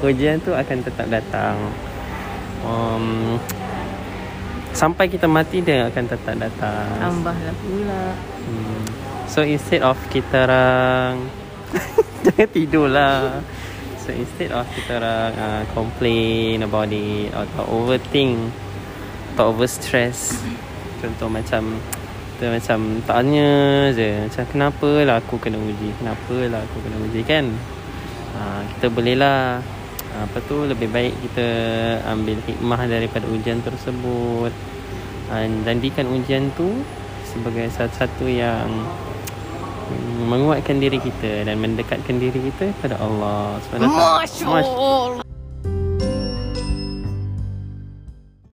Ujian tu akan tetap datang. Um, Sampai kita mati dia akan tetap datang. Tambahlah pula. hmm. So instead of kita orang Jangan tidur lah So instead of kita orang uh, complain about it Atau overthink Atau overstress Contoh macam Kita macam tanya je Macam kenapa lah aku kena uji? Kenapa lah aku kena uji? Kan uh, Kita boleh lah uh, Apa tu lebih baik kita ambil hikmah daripada ujian tersebut Dan jadikan ujian tu Sebagai satu-satu yang menguatkan diri kita dan mendekatkan diri kita kepada Allah SWT. Masya Allah.